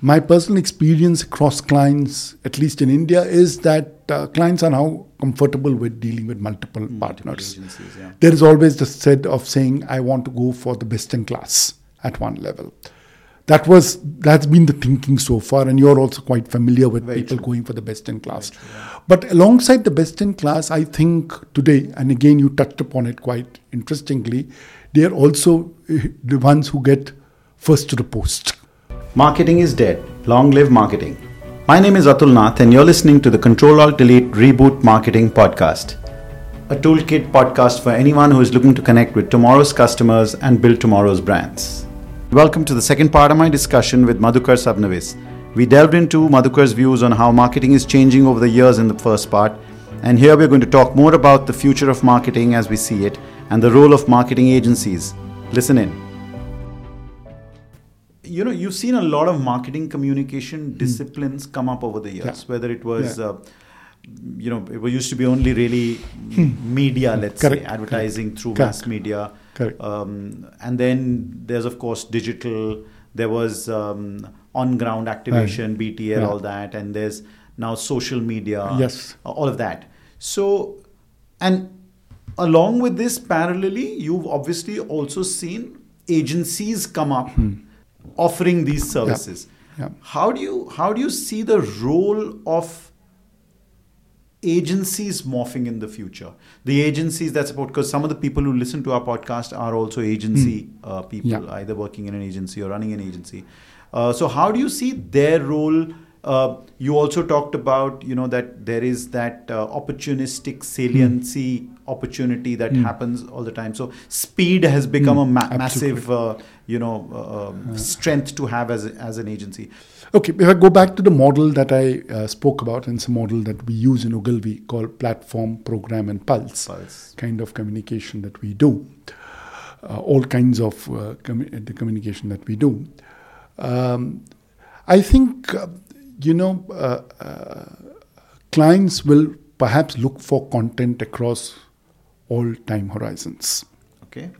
My personal experience across clients, at least in India, is that uh, clients are now comfortable with dealing with multiple, Multiple partners. yeah. There is always the set of saying, I want to go for the best in class at one level. That was that's been the thinking so far, and you're also quite familiar with Very people true. going for the best in class. But alongside the best in class, I think today, and again you touched upon it quite interestingly, they are also uh, the ones who get first to the post. Marketing is dead. Long live marketing. My name is Atul Nath, and you're listening to the Control Alt Delete Reboot Marketing Podcast, a toolkit podcast for anyone who is looking to connect with tomorrow's customers and build tomorrow's brands. Welcome to the second part of my discussion with Madhukar Sabnavis. We delved into Madhukar's views on how marketing is changing over the years in the first part, and here we're going to talk more about the future of marketing as we see it and the role of marketing agencies. Listen in you know you've seen a lot of marketing communication disciplines come up over the years Hmm. Yeah. whether it was Yeah. uh, you know it used to be only really media let's Hmm. Correct, say advertising through Correct. mass media Correct. um, and then there's of course digital there was um, on ground activation btl Yeah. all that and there's now social media Yes. all of that so and along with this parallelly you've obviously also seen agencies come up offering these services Hmm. Yeah. how do you how do you see the role of agencies morphing in the future the agencies that support because some of the people who listen to our podcast are also agency uh, people Hmm. Yeah. either working in an agency or running an agency uh, so how do you see their role uh, you also talked about you know that there is that uh, opportunistic saliency opportunity that happens all the time. So speed has become a ma- massive uh, you know uh, um, strength to have as, as an agency. Okay, if I go back to the model that I uh, spoke about, and it's a model that we use in Ogilvy called platform, program, and pulse, Pulse. kind of communication that we do, uh, all kinds of uh, commu- the communication that we do. Um, I think, uh, you know, uh, uh, clients will perhaps look for content across all time horizons okay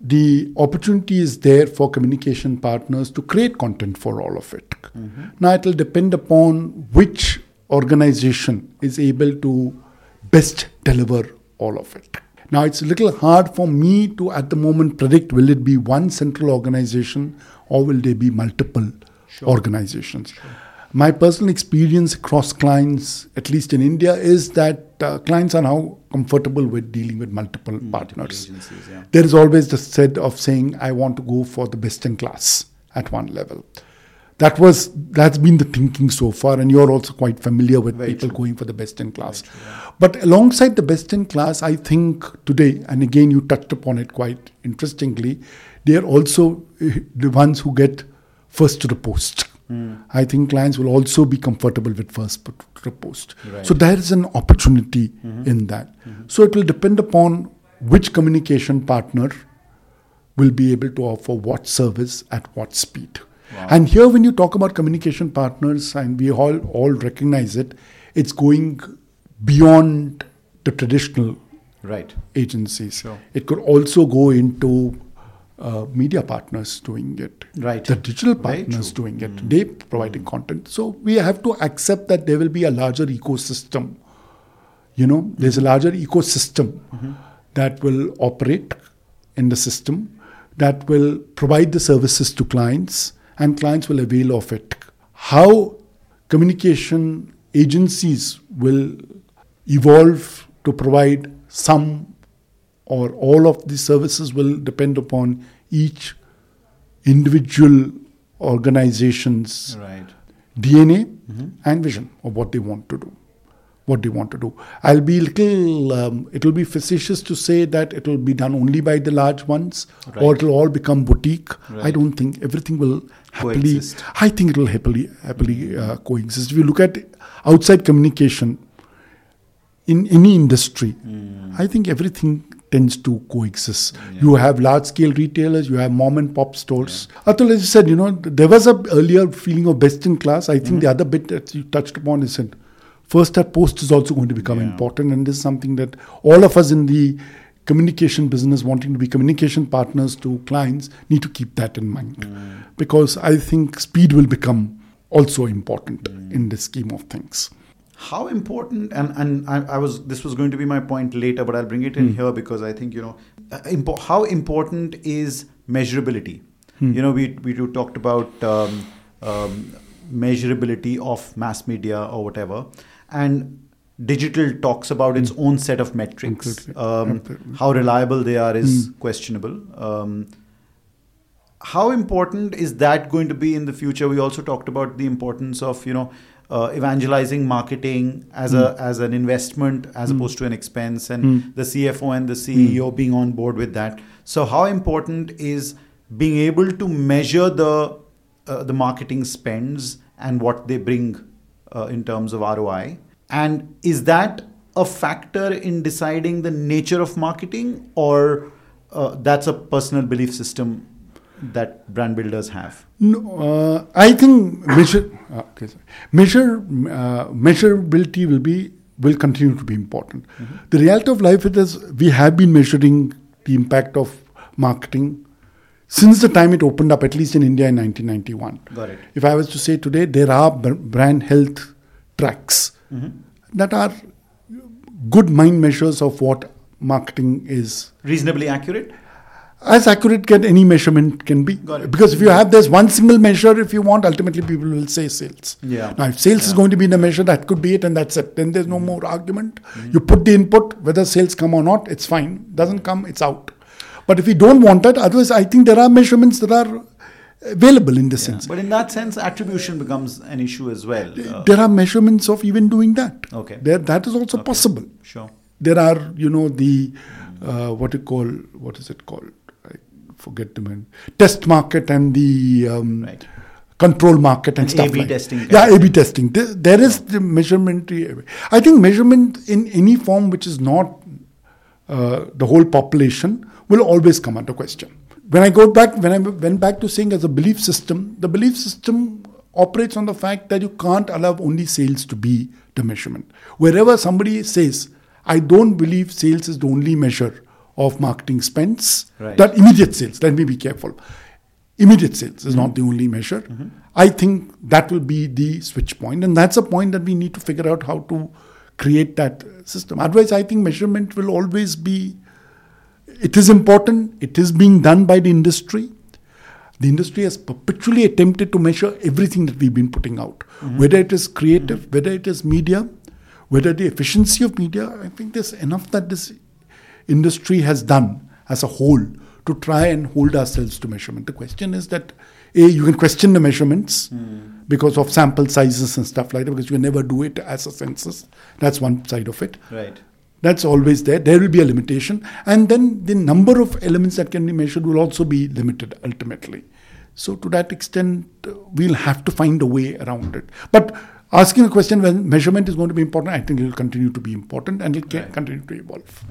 the opportunity is there for communication partners to create content for all of it. Mm-hmm. Now, it will depend upon which organization is able to best deliver all of it. Now, it's a little hard for me to at the moment predict will it be one central organization or will there be multiple organizations. My personal experience across clients, at least in India, is that uh, clients are now comfortable with dealing with multiple, partners. yeah. There is always the set of saying, I want to go for the best in class at one level. That was that's been the thinking so far, and you're also quite familiar with Very people true. going for the best in class. But alongside the best in class, I think today, and again you touched upon it quite interestingly, they are also uh, the ones who get first to the post. Hmm. I think clients will also be comfortable with first post. Right. So there is an opportunity in that. So it will depend upon which communication partner will be able to offer what service at what speed. And here, when you talk about communication partners, and we all all recognize it, it's going beyond the traditional right agencies. Sure. It could also go into uh, media partners doing it, Right. The digital partners doing it, mm. they providing mm. content. So we have to accept that there will be a larger ecosystem. You know, there's a mm-hmm. larger ecosystem mm-hmm. that will operate in the system that will provide the services to clients, and clients will avail of it. How communication agencies will evolve to provide some or all of the services will depend upon each individual organization's right DNA and vision of what they want to do. What they want to do. I'll be little. Um, it will be facetious to say that it will be done only by the large ones, or it will all become boutique. I don't think everything will happily. Coexist. I think it will happily happily uh, coexist. If you look at outside communication in any industry, Hmm. I think everything tends to coexist. You have large scale retailers, you have mom and pop stores. Atul, as you said, you know, there was a earlier feeling of best in class. I think Hmm. the other bit that you touched upon is that first that post is also going to become Yeah. important, and this is something that all of us in the communication business wanting to be communication partners to clients need to keep that in mind because I think speed will become also important in the scheme of things. How important and and I, I was this was going to be my point later, but I'll bring it in here because I think you know uh, impo- how important is measurability. You know, we we do talked about um, um, measurability of mass media or whatever, and digital talks about its own set of metrics. Um, how reliable they are is questionable. Um, how important is that going to be in the future? We also talked about the importance of you know uh, evangelizing marketing as a as an investment as opposed to an expense, and the CFO and the CEO being on board with that. So, how important is being able to measure the uh, the marketing spends and what they bring uh, in terms of ROI? And is that a factor in deciding the nature of marketing, or uh, that's a personal belief system that brand builders have? No, uh, I think measure, uh, okay, measure uh, measurability will be will continue to be important. The reality of life is we have been measuring the impact of marketing since the time it opened up, at least in India in 1991. Got it. If I was to say today, there are brand health tracks that are good mind measures of what marketing is Reasonably accurate. As accurate can any measurement can be. Because if you have this one single measure if you want ultimately people will say sales. Yeah. now if sales is going to be the measure that could be it and that's it. Then there's no more argument. You put the input whether sales come or not it's fine. Doesn't come it's out. But if you don't want that otherwise i think there are measurements that are available in this sense. But in that sense, attribution becomes an issue as well. Uh, there are measurements of even doing that. Okay. there that is also possible. Sure. there are you know the uh, what you call what is it called forget the name test market and the um, Right. control market and, And stuff A/B like testing kind yeah a b testing. There, there is the measurement i think measurement in any form which is not uh, the whole population will always come under question. When i go back when i went back to saying as a belief system the belief system operates on the fact that you can't allow only sales to be the measurement. Wherever somebody says i don't believe sales is the only measure of marketing spends Right. that immediate sales let me be careful. Immediate sales is not the only measure. Mm-hmm. I think that will be the switch point and that's a point that we need to figure out how to create that system. Otherwise i think measurement will always be it is important it is being done by the industry. The industry has perpetually attempted to measure everything that we've been putting out. Mm-hmm. Whether it is creative mm-hmm. whether it is media whether the efficiency of media i think there's enough that this industry has done as a whole to try and hold ourselves to measurement the question is that a you can question the measurements hmm. because of sample sizes and stuff like that because you can never do it as a census that's one side of it Right. that's always there. There will be a limitation. And then the number of elements that can be measured will also be limited ultimately. So, to that extent, we'll have to find a way around it. But asking a question when measurement is going to be important, I think it will continue to be important and it can Right. continue to evolve.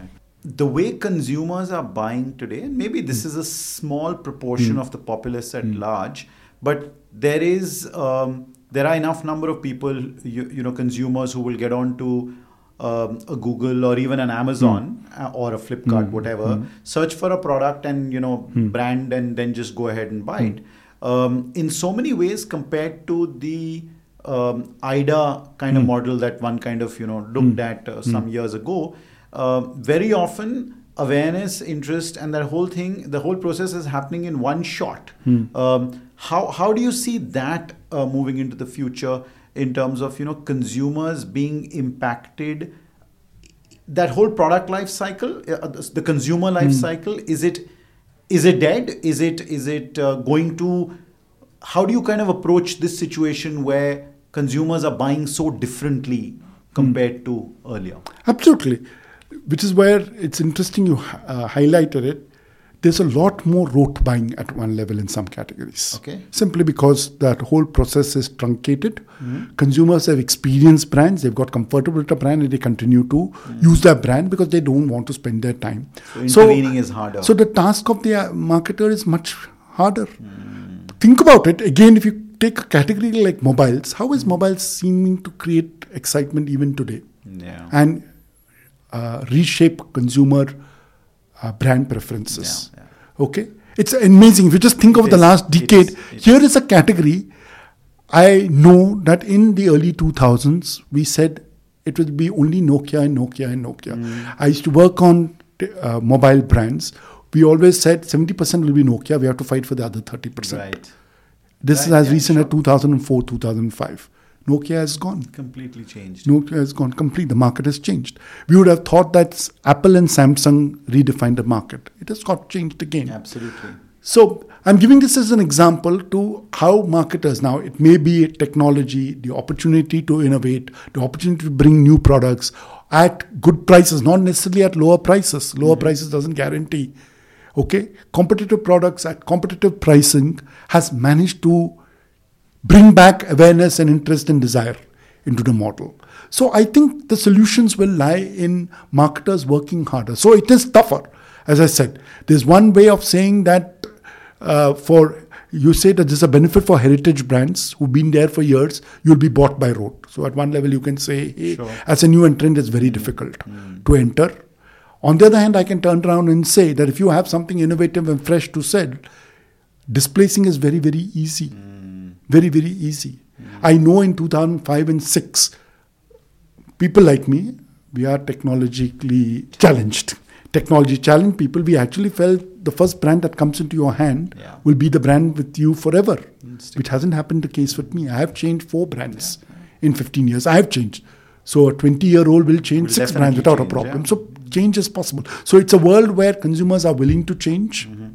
The way consumers are buying today, and maybe this is a small proportion of the populace at large, but there is um, there are enough number of people, you, you know, consumers who will get on to um, a Google or even an Amazon uh, or a Flipkart, whatever, search for a product and you know brand, and then just go ahead and buy it. Um, in so many ways, compared to the um, AIDA kind of model that one kind of you know looked at uh, some years ago, uh, very often awareness, interest, and that whole thing, the whole process is happening in one shot. Um, how how do you see that uh, moving into the future in terms of you know consumers being impacted? That whole product life cycle, uh, the the consumer life cycle, is it is it dead? Is it is it uh, going to? How do you kind of approach this situation where consumers are buying so differently compared to earlier? Absolutely. Which is where it's interesting you uh, highlighted it. There's a lot more rote buying at one level in some categories. Okay. Simply because that whole process is truncated. Consumers have experienced brands, they've got comfortable with a brand, and they continue to use that brand because they don't want to spend their time. So intervening is harder. So the task of the uh, marketer is much harder. Think about it again. If you take a category like mobiles, how is mobiles seeming to create excitement even today? Yeah. and uh, reshape consumer uh, brand preferences. Yeah, Okay, It's amazing. If you just think of It the is. last decade, is. It here is a category. I know that in the early 2000s, we said it would be only Nokia and Nokia and Nokia. Mm. I used to work on uh, mobile brands. We always said 70% will be Nokia. We have to fight for the other 30%. Right. This Right, is as yeah, recent sure. as 2004, 2005. Nokia has gone. Completely changed. Nokia has gone complete. The market has changed. We would have thought that Apple and Samsung redefined the market. It has got changed again. Absolutely. So I'm giving this as an example to how marketers now, it may be technology, the opportunity to innovate, the opportunity to bring new products at good prices, not necessarily at lower prices. Lower mm-hmm. prices doesn't guarantee. Okay, competitive products at competitive pricing has managed to bring back awareness and interest and desire into the model. So I think the solutions will lie in marketers working harder. So it is tougher. As I said, there's one way of saying that uh, for you say that there's a benefit for heritage brands who've been there for years, you'll be bought by road. So at one level, you can say, hey, Sure. as a new entrant, it's very difficult to enter. On the other hand, I can turn around and say that if you have something innovative and fresh to sell, displacing is very, very easy. Very, very easy. I know in 2005 and 6, people like me, we are technologically challenged. Technology challenged people, we actually felt the first brand that comes into your hand Yeah. will be the brand with you forever, Stick- which hasn't happened the case with me. I have changed four brands in 15 years. I have changed. So a 20 year old will change Will six brands without a problem. yeah. So change is possible. So it's a world where consumers are willing to change. Mm-hmm.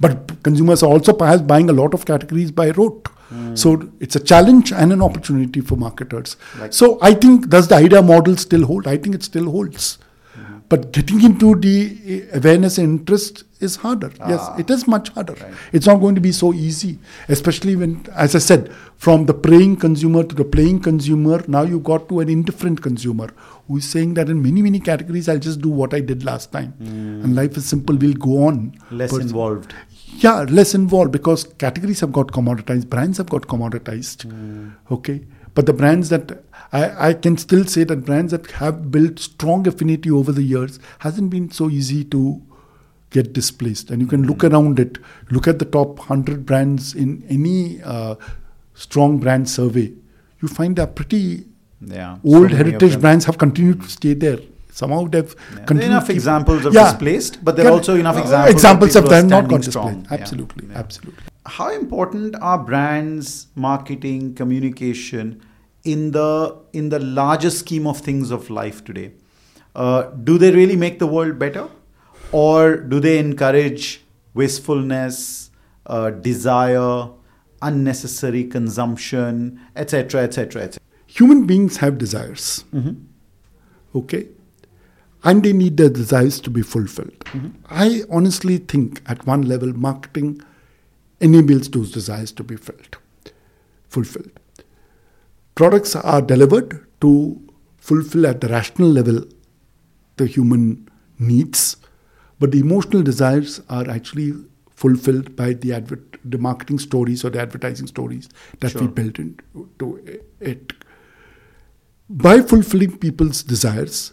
But consumers are also perhaps buying a lot of categories by rote. Hmm. So it's a challenge and an opportunity for marketers. Like- so I think does the AIDA model still hold? I think it still holds. Mm-hmm. But getting into the uh, awareness and interest is harder. yes, Ah. it is much harder. Right. It's not going to be so easy, especially when, as I said, from the praying consumer to the playing consumer, now you got to an indifferent consumer who is saying that in many, many categories, I'll just do what I did last time. And life is simple, we'll go on. Less But- involved. Yeah, less involved because categories have got commoditized, brands have got commoditized. Okay. But the brands that I, I can still say that brands that have built strong affinity over the years hasn't been so easy to get displaced. And you can look around it, look at the top 100 brands in any uh, strong brand survey. You find they're pretty Yeah. old So heritage brands have continued to stay there. Somehow they've Yeah. There are continued enough examples of Yeah. displaced, but there are also enough uh, examples, examples of, of them not got standing strong. displayed. Yeah. Absolutely, Yeah. absolutely. How important are brands, marketing, communication in the in the larger scheme of things of life today? Uh, do they really make the world better, or do they encourage wastefulness, uh, desire, unnecessary consumption, etc., etc., etc.? Human beings have desires, okay? And they need their desires to be fulfilled. I honestly think at one level, marketing enables those desires to be filled, fulfilled. Products are delivered to fulfill at the rational level the human needs, but the emotional desires are actually fulfilled by the advert, the marketing stories or the advertising stories that we Sure. built into it. By fulfilling people's desires,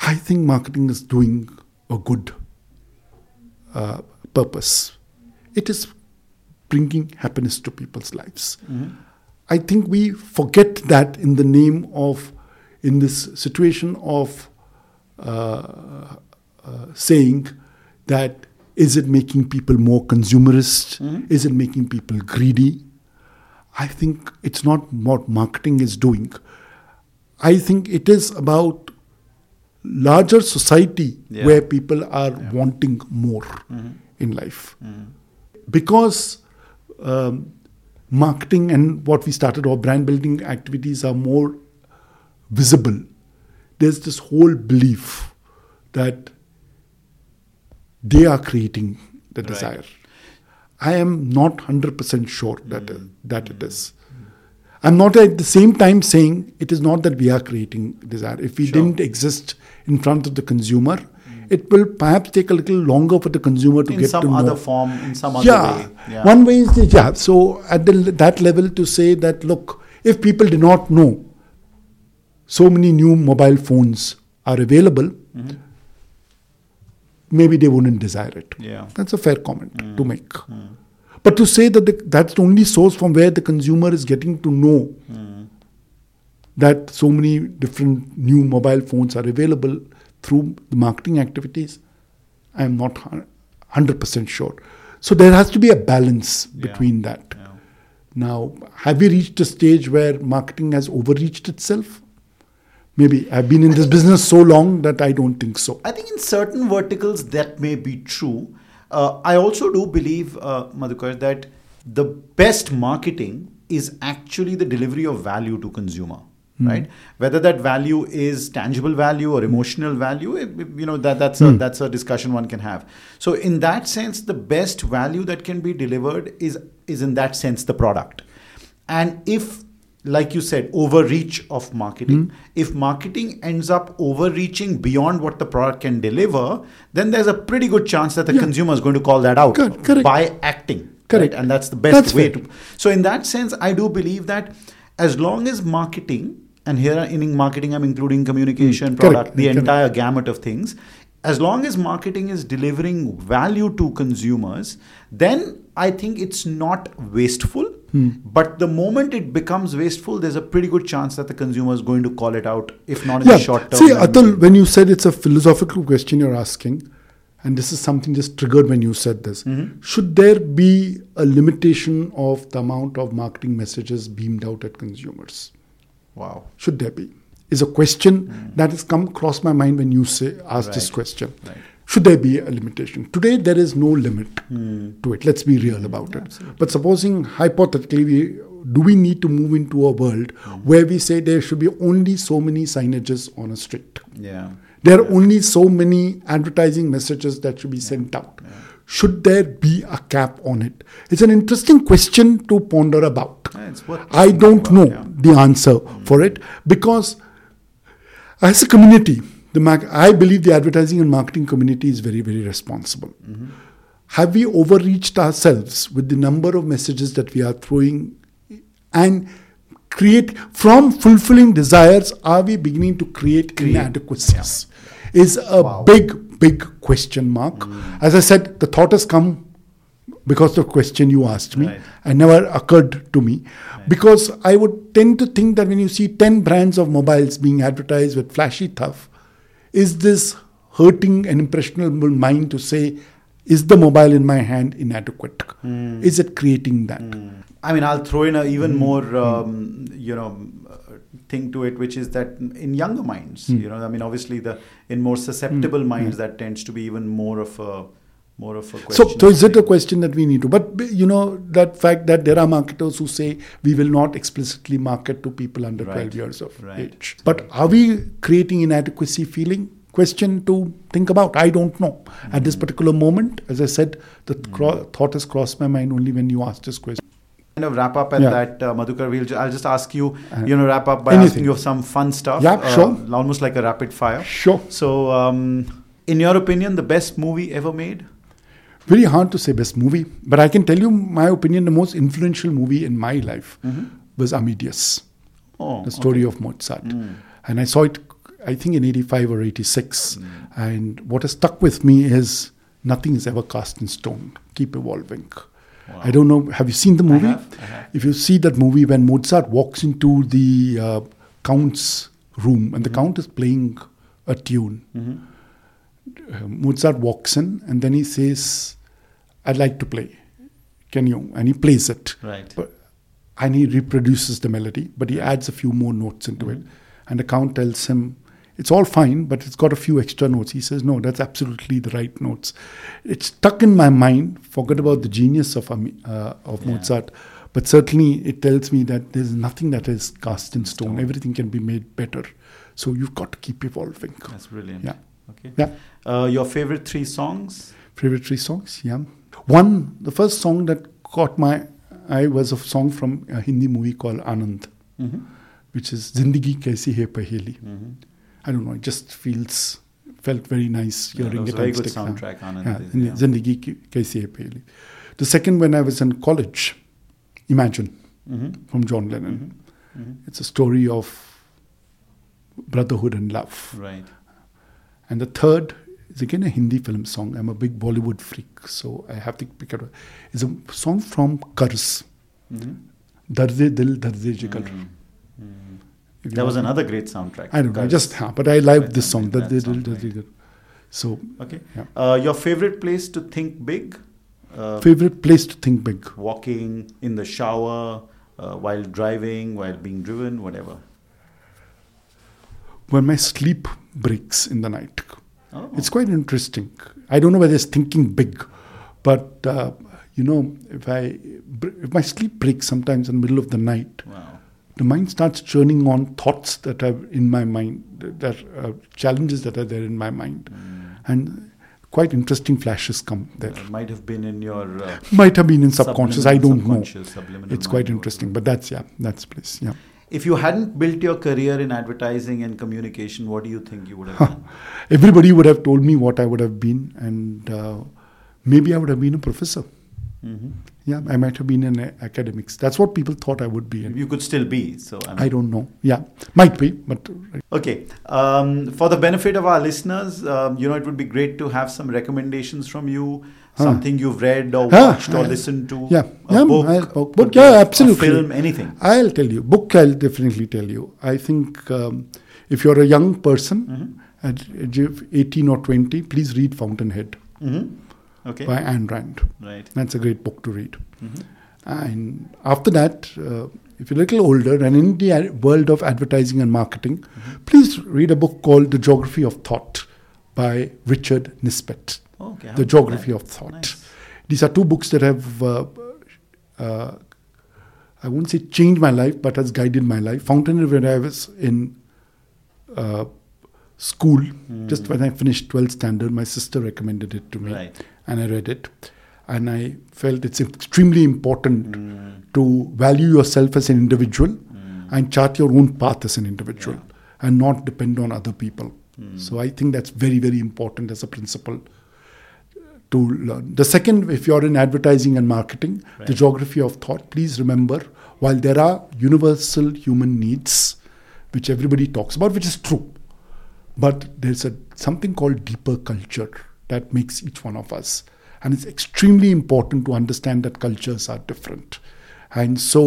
I think marketing is doing a good uh, purpose. It is bringing happiness to people's lives. I think we forget that in the name of, in this situation of uh, uh, saying that is it making people more consumerist? Is it making people greedy? I think it's not what marketing is doing. I think it is about larger society Yeah. where people are wanting more mm-hmm. in life. Mm-hmm. Because um, marketing and what we started or brand building activities are more visible, there's this whole belief that they are creating the Right. desire. I am not 100% sure that, mm-hmm. that it is. I'm not at the same time saying it is not that we are creating desire. If we Sure. didn't exist in front of the consumer, it will perhaps take a little longer for the consumer to In get some to other know. form, in some other yeah. way. Yeah. One way is yeah. So at the, that level, to say that look, if people do not know, so many new mobile phones are available. Mm-hmm. maybe they wouldn't desire it. Yeah. That's a fair comment mm. to make. Mm. But to say that the, that's the only source from where the consumer is getting to know that so many different new mobile phones are available through the marketing activities, I am not 100% sure. So there has to be a balance Yeah. between that. Yeah. Now, have we reached a stage where marketing has overreached itself? Maybe. I've been in this business so long that I don't think so. I think in certain verticals that may be true. Uh, I also do believe, uh, Madhukar, that the best marketing is actually the delivery of value to consumer. Right, whether that value is tangible value or emotional value, it- you know that that's a that's a discussion one can have. So in that sense, the best value that can be delivered is is in that sense the product. And if, like you said, overreach of marketing, if marketing ends up overreaching beyond what the product can deliver, then there's a pretty good chance that the Yeah. consumer is going to call that out Correct, correct. by acting. Correct. right? And that's the best That's way fair. to. So, in that sense, I do believe that as long as marketing, and here in marketing, I'm including communication, Mm, correct, product, the correct. entire gamut of things. As long as marketing is delivering value to consumers, then I think it's not wasteful. Hmm. But the moment it becomes wasteful, there's a pretty good chance that the consumer is going to call it out, if not in the short term. See, Atul, when you said it's a philosophical question you're asking, and this is something just triggered when you said this, Mm-hmm. should there be a limitation of the amount of marketing messages beamed out at consumers? Wow. Should there be? Is a question that has come across my mind when you say ask this Mm. Question. Right. Should there be a limitation? Today there is no limit to it. Let's be real about it. But supposing hypothetically we do we need to move into a world where we say there should be only so many signages on a street? Yeah. There are only so many advertising messages that should be sent out. Should there be a cap on it? It's an interesting question to ponder about. Yeah, I don't about, know yeah. the answer for it because as a community, the mar- I believe the advertising and marketing community is very, very responsible. Mm-hmm. Have we overreached ourselves with the number of messages that we are throwing and create from fulfilling desires? Are we beginning to create, inadequacies? Is a Wow. big, big question mark. As I said, the thought has come because the question you asked me Right. and never occurred to me because I would tend to think that when you see 10 brands of mobiles being advertised with flashy stuff, is this hurting an impressionable mind to say, is the mobile in my hand inadequate? Is it creating that? I mean, I'll throw in a Hmm. even more, um, you know, uh, thing to it, which is that in younger minds, Hmm. you know, I mean, obviously the in more susceptible minds, that tends to be even more of a more of a question. So, so is it a question that we need to? But you know that fact that there are marketers who say we will not explicitly market to people under Right. 12 years of Right. age. But are we creating inadequacy feeling? Question to think about. I don't know. At this particular moment, as I said, the cro- thought has crossed my mind only when you asked this question. kind of wrap up at Yeah. that, uh, Madhukar. We'll ju- I'll just ask you, Uh, you know, wrap up by anything. asking you some fun stuff. Yeah, uh, sure. Almost like a rapid fire. Sure. So, um, in your opinion, the best movie ever made? Very hard to say best movie, but I can tell you my opinion. The most influential movie in my life was Amadeus. Oh, the story of Mozart. And I saw it, I think, in 85 or 86. And what has stuck with me is nothing is ever cast in stone. Keep evolving. I don't know. Have you seen the movie? have, I have. If you see that movie, when Mozart walks into the uh, count's room and the count is playing a tune, uh, Mozart walks in and then he says, I'd like to play. Can you? And he plays it. Right. But, and he reproduces the melody, but he adds a few more notes into it. And the count tells him, it's all fine, but it's got a few extra notes. He says, no, that's absolutely the right notes. It's stuck in my mind. Forget about the genius of, uh, of Yeah. Mozart. But certainly it tells me that there's nothing that is cast in stone. Everything can be made better. So you've got to keep evolving. That's brilliant. Yeah. Okay. Yeah. Uh, your favorite three songs? Favorite three songs? Yeah. One, the first song that caught my eye was a song from a Hindi movie called Anand, Mm-hmm. which is Zindagi Kaisi Hai Paheli. I don't know, it just feels, felt very nice Yeah, hearing was it a very good soundtrack, Anand Yeah, is, yeah. Zindagi Kaisi Hai Paheli. The second, when I was in college, Imagine Mm-hmm. from John Lennon. It's a story of brotherhood and love. Right. And the third It's again a Hindi film song. I'm a big Bollywood freak, so I have to pick it. It's a song from Karz. Mhm. Darde Dil Darde Jigar. Mhm. Mhm. You That was another great soundtrack. I don't know, just huh, but I like this song. that Darde Dil Darde. Jigar. So Okay. Yeah. Uh, your favorite place to think big? Uh, favorite place to think big. walking, in the shower, uh, while driving, while being driven, whatever. When my sleep breaks in the night. Oh. It's quite interesting. I don't know whether it's thinking big, but uh, you know, if I if my sleep breaks sometimes in the middle of the night, wow. the mind starts churning on thoughts that are in my mind, that uh, challenges that are there in my mind, Mm. and quite interesting flashes come there. Uh, might have been in your uh, Might have been in subconscious. I don't know. It's quite interesting, but that's yeah, that's place. Yeah. If you hadn't built your career in advertising and communication, what do you think you would have done? Everybody would have told me what I would have been, and uh, maybe I would have been a professor. hmm Yeah, I might have been in a- academics. That's what people thought I would be. And You could still be. So I, mean, I don't know. Yeah, might be, but Okay. Um, for the benefit of our listeners, um, you know, it would be great to have some recommendations from you. Huh. Something you've read or Huh, watched or listened to. yeah, a yeah, book, I'll- book, book, yeah, absolutely. Film, anything. I'll tell you. Book, I'll definitely tell you. I think um, if you're a young person Mhm. at age of 18 or 20, please read Fountainhead hmm Okay. by Ayn Rand. Right. That's a great book to read. hmm And after that, uh, if you're a little older and in the world of advertising and marketing, Mm-hmm. please read a book called The Geography of Thought by Richard Nisbett. Okay. The Geography of Thought. Nice. These are two books that have, uh, uh, I won't say changed my life, but has guided my life. Fountainhead, when I was in uh, school, just when I finished 12th standard, my sister recommended it to me, Right. and I read it. And I felt it's extremely important Mm. to value yourself as an individual Mm. and chart your own path as an individual and not depend on other people. Mm. So I think that's very, very important as a principle to learn. The second, if you're in advertising and marketing, the geography of thought, please remember while there are universal human needs, which everybody talks about, which is true, but there's a something called deeper culture that makes each one of us. And it's extremely important to understand that cultures are different. And so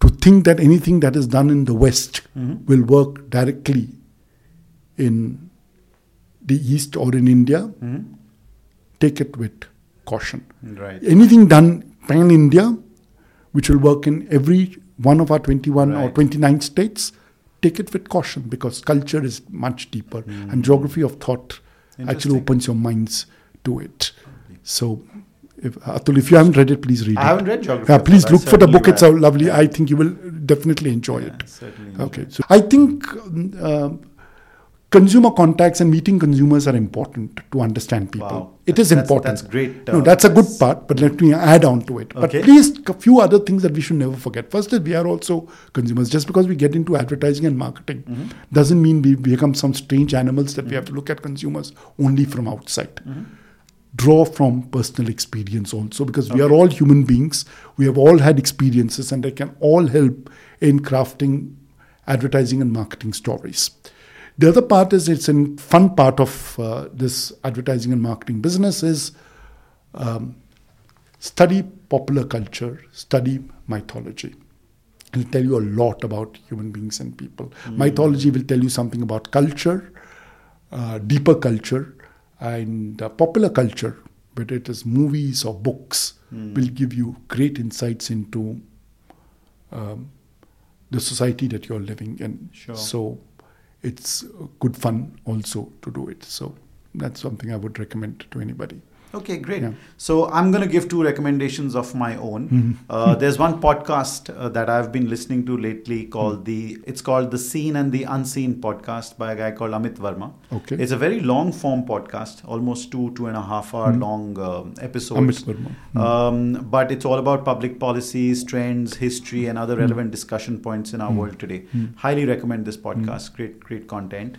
to think that anything that is done in the West Mhm. will work directly in the East or in India, Mhm. Take it with caution. Right. Anything done pan India, which will work in every one of our 21 or 29 states, take it with caution because culture is much deeper Mm. and geography of thought actually opens your minds to it. So, if, Atul, if you haven't read it, please read I it. haven't read Geography. Yeah, please look for the book. It's a lovely. I think you will definitely enjoy Yeah, it. certainly Okay, enjoy so I think uh, consumer contacts and meeting consumers are important to understand people. Wow. It is That's- important. that's great, no, uh, that's a good part, but let me add on to it. Okay. But please, a few other things that we should never forget. First is we are also consumers. Just because we get into advertising and marketing Mhm. doesn't mean we become some strange animals that we have to look at consumers only from outside Mhm. draw from personal experience also because we are all human beings we have all had experiences and they can all help in crafting advertising and marketing stories the other part is it's a fun part of uh, this advertising and marketing business is um, study popular culture study mythology it'll tell you a lot about human beings and people mythology will tell you something about culture uh, deeper culture and uh, popular culture, whether it is movies or books, Mm. will give you great insights into um, the society that you're living in. Sure. So it's good fun also to do it. So that's something I would recommend to anybody. Okay, great. Yeah. So I'm going to give two recommendations of my own. Mhm. Uh, there's one podcast uh, that I've been listening to lately called the it's called the Seen and the Unseen podcast by a guy called Amit Varma. Okay. It's a very long form podcast, almost two two and a half hour Mhm. long um episodes. Amit Varma. Mm. Um, but it's all about public policies, trends, history, and other relevant discussion points in our Mm. world today. Highly recommend this podcast. Great, great content.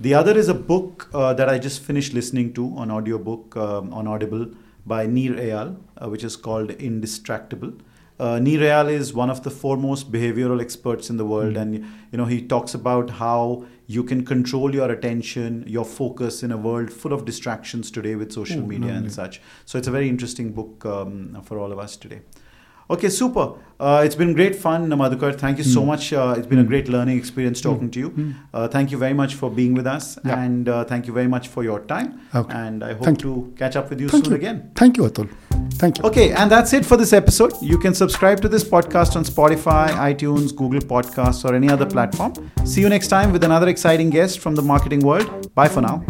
The other is a book uh, that I just finished listening to on audiobook um, on Audible by Nir Eyal, uh, which is called Indistractable. uh, Nir Eyal is one of the foremost behavioral experts in the world, and you know he talks about how you can control your attention, your focus in a world full of distractions today with social Oh, media and such. So it's a very interesting book um, for all of us today. Okay, super. Uh, it's been great fun, Madhukar. Thank you mm. so hmm. much. Uh, it's been a hmm. great learning experience hmm. talking mm. to you. Mm. Uh, thank you very much for being with us, yeah. and uh, thank you very much for your time. Okay. And I hope thank to you. catch up with you thank soon you. again. Thank you, Atul. Thank you. Okay, and that's it for this episode. You can subscribe to this podcast on Spotify, iTunes, Google Podcasts, or any other platform. See you next time with another exciting guest from the marketing world. Bye for now.